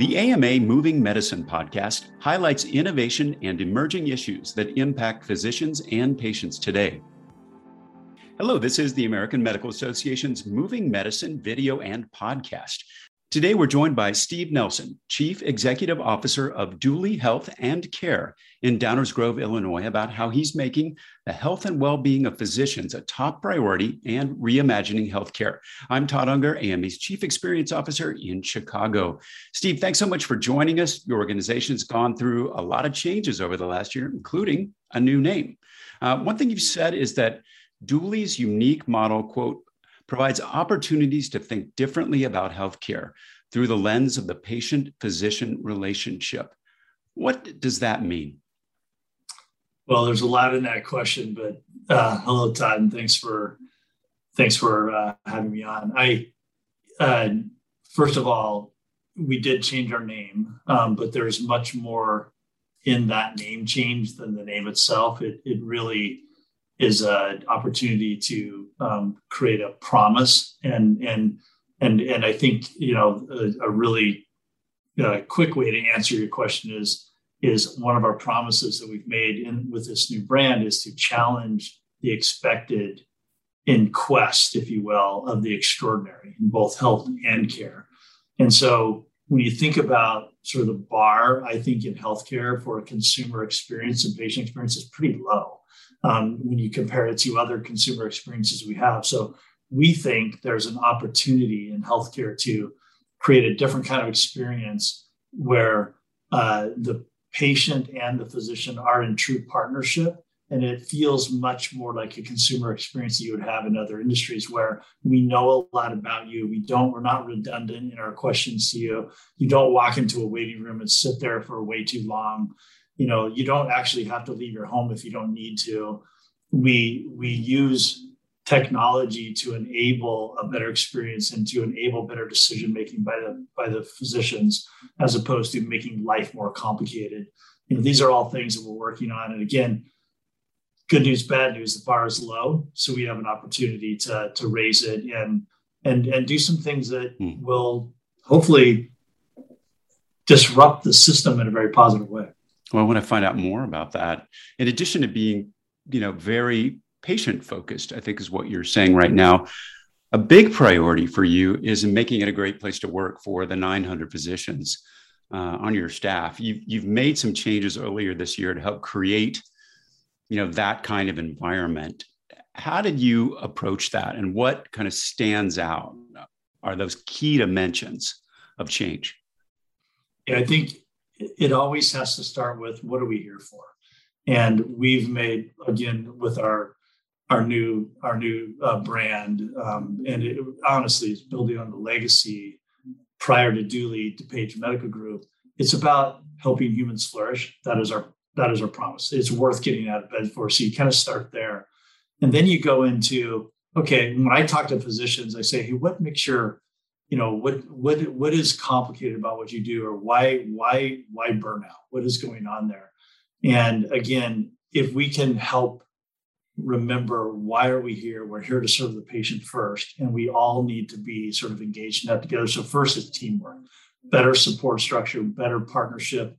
The AMA Moving Medicine podcast highlights innovation and emerging issues that impact physicians and patients today. Hello, this is the American Medical Association's Moving Medicine video and podcast. Today, we're joined by Steve Nelson, Chief Executive Officer of Duly Health and Care in Downers Grove, Illinois, about how he's making the health and well being of physicians a top priority and reimagining healthcare. I'm Todd Unger, AMA's Chief Experience Officer in Chicago. Steve, thanks so much for joining us. Your organization's gone through a lot of changes over the last year, including a new name. Uh, one thing you've said is that Duly's unique model, quote, provides opportunities to think differently about healthcare through the lens of the patient physician relationship. What does that mean? Well, there's a lot in that question, but uh, hello, Todd, and thanks for thanks for uh, having me on. I uh, first of all, we did change our name, um, but there's much more in that name change than the name itself. It it really is an opportunity to um, create a promise and and and and I think you know a, a really uh, quick way to answer your question is is one of our promises that we've made in with this new brand is to challenge the expected in quest, if you will, of the extraordinary in both health and care. And so when you think about sort of the bar, I think in healthcare for a consumer experience and patient experience is pretty low um, when you compare it to other consumer experiences we have. So we think there's an opportunity in healthcare to create a different kind of experience where uh, the patient and the physician are in true partnership. And it feels much more like a consumer experience that you would have in other industries where we know a lot about you. We don't, we're not redundant in our questions to you. You don't walk into a waiting room and sit there for way too long you know you don't actually have to leave your home if you don't need to. We we use technology to enable a better experience and to enable better decision making by the by the physicians as opposed to making life more complicated. You know these are all things that we're working on. And again good news bad news the bar is low so we have an opportunity to to raise it and and and do some things that mm. will hopefully disrupt the system in a very positive way well, I want to find out more about that. In addition to being, you know, very patient focused, I think is what you're saying right now. A big priority for you is making it a great place to work for the 900 physicians uh, on your staff. You've, you've made some changes earlier this year to help create, you know, that kind of environment. How did you approach that, and what kind of stands out? Are those key dimensions of change? Yeah, I think it always has to start with what are we here for and we've made again with our our new our new uh, brand um, and it honestly is building on the legacy prior to Duly Page Medical Group. It's about helping humans flourish. That is our that is our promise. It's worth getting out of bed for. So you kind of start there, and then you go into okay. When I talk to physicians, I say, hey, what makes your you know what what what is complicated about what you do or why why why burnout? What is going on there? And again if we can help remember why are we here we're here to serve the patient first and we all need to be sort of engaged in that together. So first is teamwork better support structure better partnership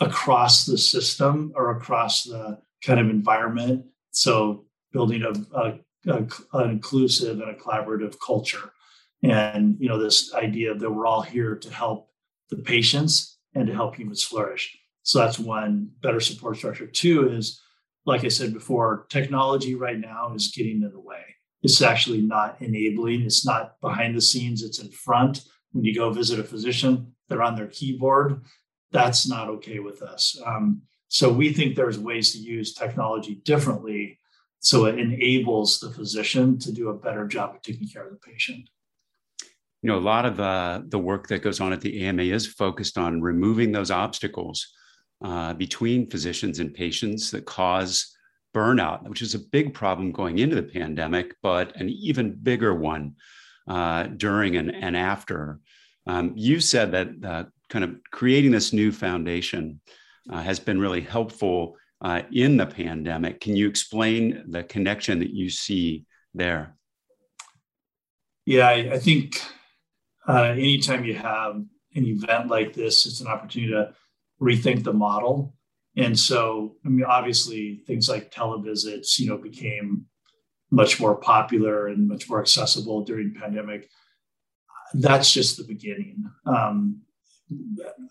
across the system or across the kind of environment. So building a, a, a an inclusive and a collaborative culture and you know this idea that we're all here to help the patients and to help humans flourish. So that's one better support structure. Two is like i said before technology right now is getting in the way. It's actually not enabling. It's not behind the scenes. It's in front. When you go visit a physician they're on their keyboard. That's not okay with us. Um, so we think there's ways to use technology differently so it enables the physician to do a better job of taking care of the patient you know, a lot of uh, the work that goes on at the AMA is focused on removing those obstacles uh, between physicians and patients that cause burnout, which is a big problem going into the pandemic, but an even bigger one uh, during and, and after. Um, you said that uh, kind of creating this new foundation uh, has been really helpful uh, in the pandemic. Can you explain the connection that you see there? Yeah, I, I think uh, anytime you have an event like this, it's an opportunity to rethink the model. And so, I mean, obviously, things like televisits, you know, became much more popular and much more accessible during pandemic. That's just the beginning. Um,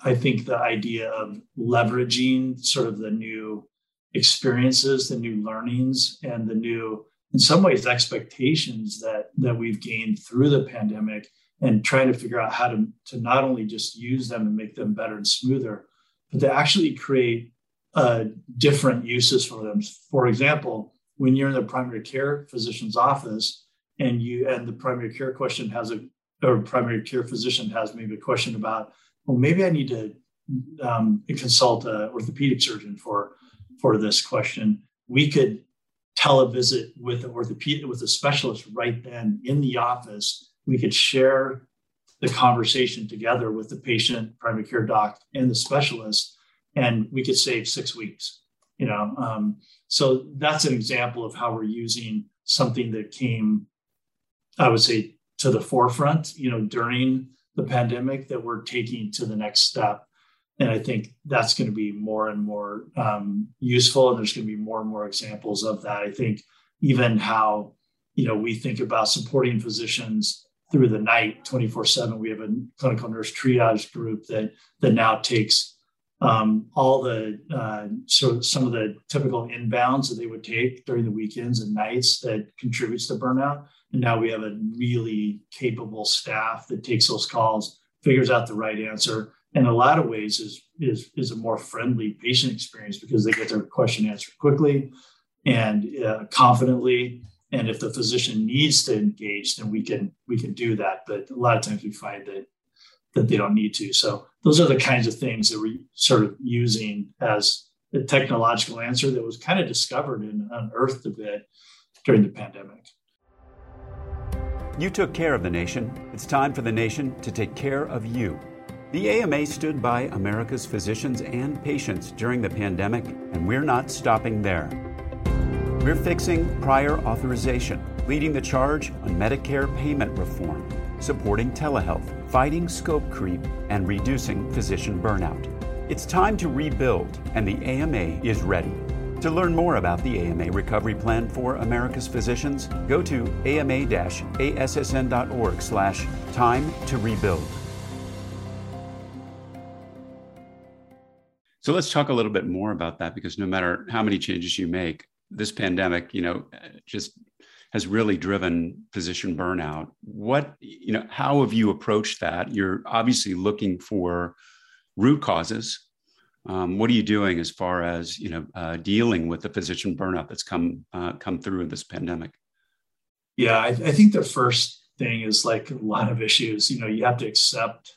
I think the idea of leveraging sort of the new experiences, the new learnings, and the new, in some ways, expectations that that we've gained through the pandemic, and trying to figure out how to to not only just use them and make them better and smoother, but to actually create uh, different uses for them. For example, when you're in the primary care physician's office and you and the primary care question has a or primary care physician has maybe a question about, well, maybe I need to um, consult an orthopedic surgeon for for this question. We could televisit with an orthopedic with a specialist right then in the office. We could share the conversation together with the patient, primary care doc, and the specialist, and we could save six weeks. You know, um, so that's an example of how we're using something that came, I would say, to the forefront. You know, during the pandemic, that we're taking to the next step, and I think that's going to be more and more um, useful. And there's going to be more and more examples of that. I think even how you know we think about supporting physicians through the night 24 7 we have a clinical nurse triage group that that now takes um, all the uh, so some of the typical inbounds that they would take during the weekends and nights that contributes to burnout. And now we have a really capable staff that takes those calls figures out the right answer. In a lot of ways is is is a more friendly patient experience because they get their question answered quickly and uh, confidently and if the physician needs to engage then we can we can do that. But a lot of times we find that that they don't need to. So those are the kinds of things that we're sort of using as a technological answer that was kind of discovered and unearthed a bit during the pandemic. You took care of the nation. It's time for the nation to take care of you. The AMA stood by America's physicians and patients during the pandemic, and we're not stopping there. We're fixing prior authorization, leading the charge on Medicare payment reform, supporting telehealth, fighting scope creep, and reducing physician burnout. It's time to rebuild, and the AMA is ready. To learn more about the AMA Recovery Plan for America's Physicians, go to ama-assn.org slash time to rebuild. So let's talk a little bit more about that because no matter how many changes you make, this pandemic, you know, just has really driven physician burnout. What, you know, how have you approached that? You're obviously looking for root causes. Um, what are you doing as far as you know uh, dealing with the physician burnout that's come uh, come through in this pandemic? Yeah, I, I think the first thing is like a lot of issues. You know, you have to accept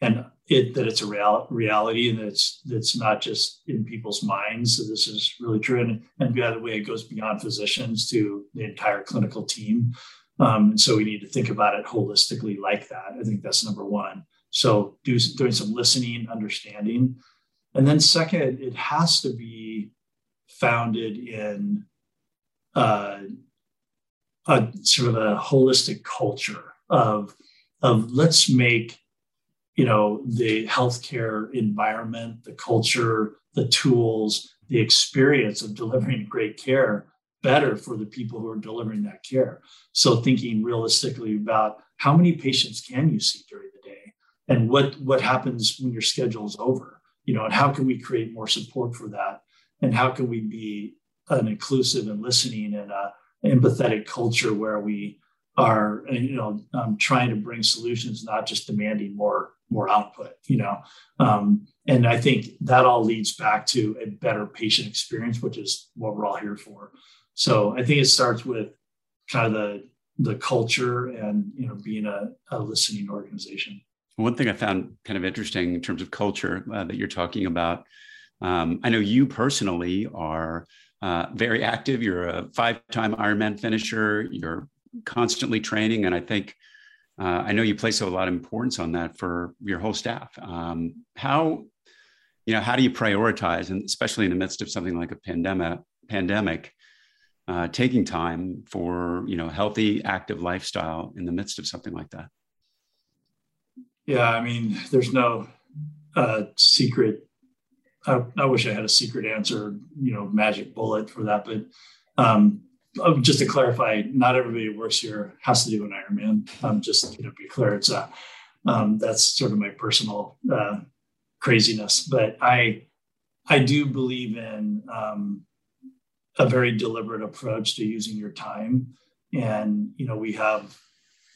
and it, that it's a real, reality and that it's that's not just in people's minds. So this is really true. And, and by the way, it goes beyond physicians to the entire clinical team. Um, and so we need to think about it holistically like that. I think that's number one. So do, doing some listening, understanding. And then second, it has to be founded in uh, a sort of a holistic culture of, of let's make you know the healthcare environment the culture the tools the experience of delivering great care better for the people who are delivering that care. So thinking realistically about how many patients can you see during the day and what what happens when your schedule is over you know and how can we create more support for that? And how can we be an inclusive and listening and a empathetic culture where we are you know um, trying to bring solutions not just demanding more more output you know? Um, and i think that all leads back to a better patient experience which is what we're all here for. So i think it starts with kind of the the culture and you know being a, a listening organization. One thing i found kind of interesting in terms of culture uh, that you're talking about um, i know you personally are uh, very active. You're a five-time ironman finisher. You're constantly training. And i think uh, I know you place a lot of importance on that for your whole staff. Um, how, you know, how do you prioritize, and especially in the midst of something like a pandemic, pandemic, uh, taking time for you know healthy, active lifestyle in the midst of something like that? Yeah, I mean, there's no uh, secret. I, I, wish I had a secret answer, you know, magic bullet for that. But um, oh, just to clarify, not everybody who works here has to do an Ironman. Um, just you know, be clear, it's a um, that's sort of my personal uh, craziness. But I I do believe in um, a very deliberate approach to using your time, and you know, we have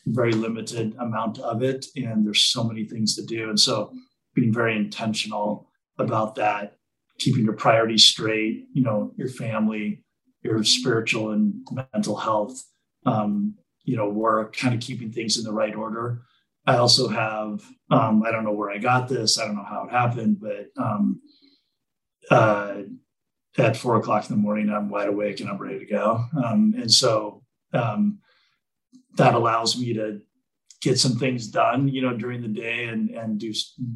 very limited amount of it and there's so many things to do and so being very intentional about that keeping your priorities straight you know your family your spiritual and mental health um, you know work kind of keeping things in the right order. I also have um, i don't know where i got this i don't know how it happened but um, uh, at four o'clock in the morning i'm wide awake and i'm ready to go. Um, and so um, that allows me to get some things done, you know, during the day and and do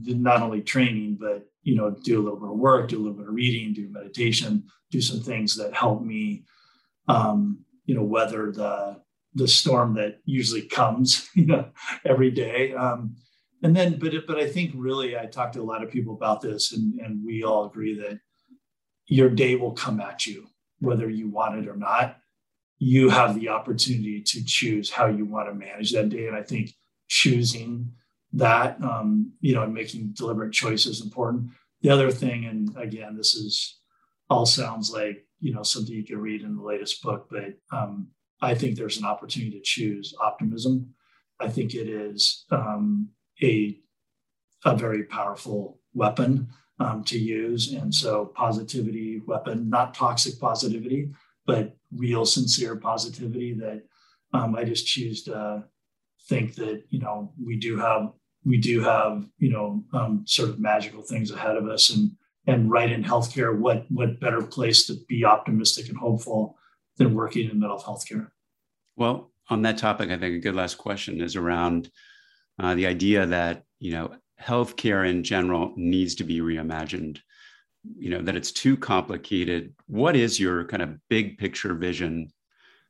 not only training, but you know, do a little bit of work, do a little bit of reading, do meditation, do some things that help me, um, you know, weather the the storm that usually comes, you know, every day. Um, and then, but but I think really, I talked to a lot of people about this, and and we all agree that your day will come at you, whether you want it or not you have the opportunity to choose how you want to manage that day. And I think choosing that, um, you know, and making deliberate choices important. The other thing, and again, this is all sounds like, you know, something you can read in the latest book, but um, I think there's an opportunity to choose optimism. I think it is um, a, a very powerful weapon um, to use. And so, positivity weapon, not toxic positivity, but real sincere positivity that um, I just choose to think that you know we do have we do have you know um, sort of magical things ahead of us. And and right in healthcare what what better place to be optimistic and hopeful than working in mental health care well on that topic i think a good last question is around uh, the idea that you know healthcare in general needs to be reimagined. You know that it's too complicated. What is your kind of big picture vision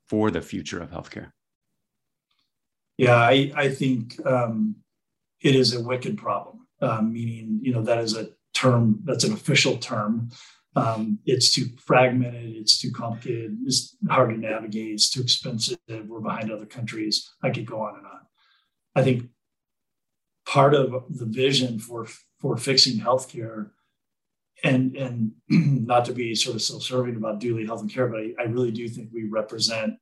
for the future of healthcare yeah i, I think um, it is a wicked problem. Um, meaning you know that is a term that's an official term. Um, it's too fragmented it's too complicated it's hard to navigate it's too expensive we're behind other countries. I could go on and on. I think part of the vision for for fixing healthcare and and not to be sort of self-serving about Duly Health and Care, but I, I really do think we represent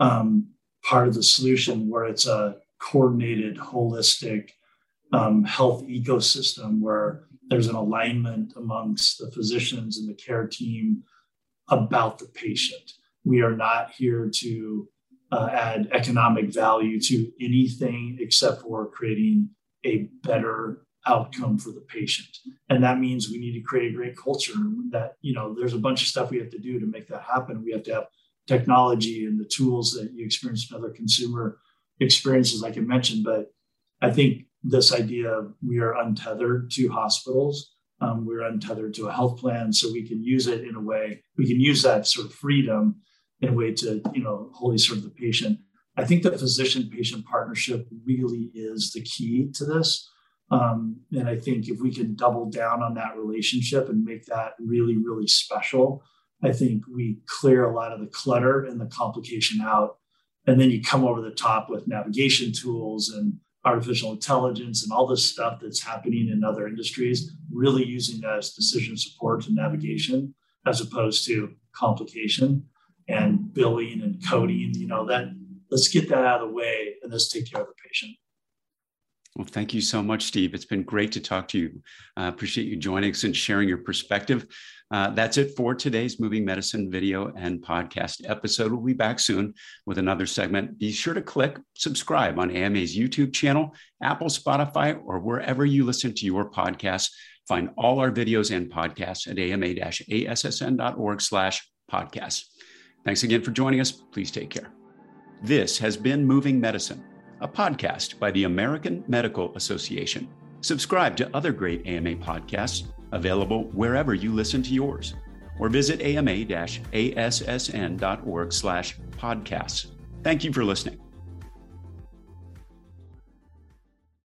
um, part of the solution where it's a coordinated, holistic um, health ecosystem where there's an alignment amongst the physicians and the care team about the patient. We are not here to uh, add economic value to anything except for creating a better outcome for the patient and that means we need to create a great culture that you know there's a bunch of stuff we have to do to make that happen we have to have technology and the tools that you experience in other consumer experiences like i mentioned but i think this idea of we are untethered to hospitals um, we're untethered to a health plan so we can use it in a way we can use that sort of freedom in a way to you know wholly serve the patient. I think the physician patient partnership really is the key to this um, and I think if we can double down on that relationship and make that really, really special, I think we clear a lot of the clutter and the complication out. And then you come over the top with navigation tools and artificial intelligence and all this stuff that's happening in other industries, really using that as decision support and navigation as opposed to complication and billing and coding. You know, that let's get that out of the way and let's take care of the patient. Well, thank you so much, Steve. It's been great to talk to you. I uh, appreciate you joining us and sharing your perspective. Uh, that's it for today's Moving Medicine video and podcast episode. We'll be back soon with another segment. Be sure to click subscribe on AMA's YouTube channel, Apple, Spotify, or wherever you listen to your podcasts. Find all our videos and podcasts at ama-assn.org slash podcasts. Thanks again for joining us. Please take care. This has been Moving Medicine a podcast by the American Medical Association. Subscribe to other great AMA podcasts available wherever you listen to yours, or visit ama-assn.org slash podcasts. Thank you for listening.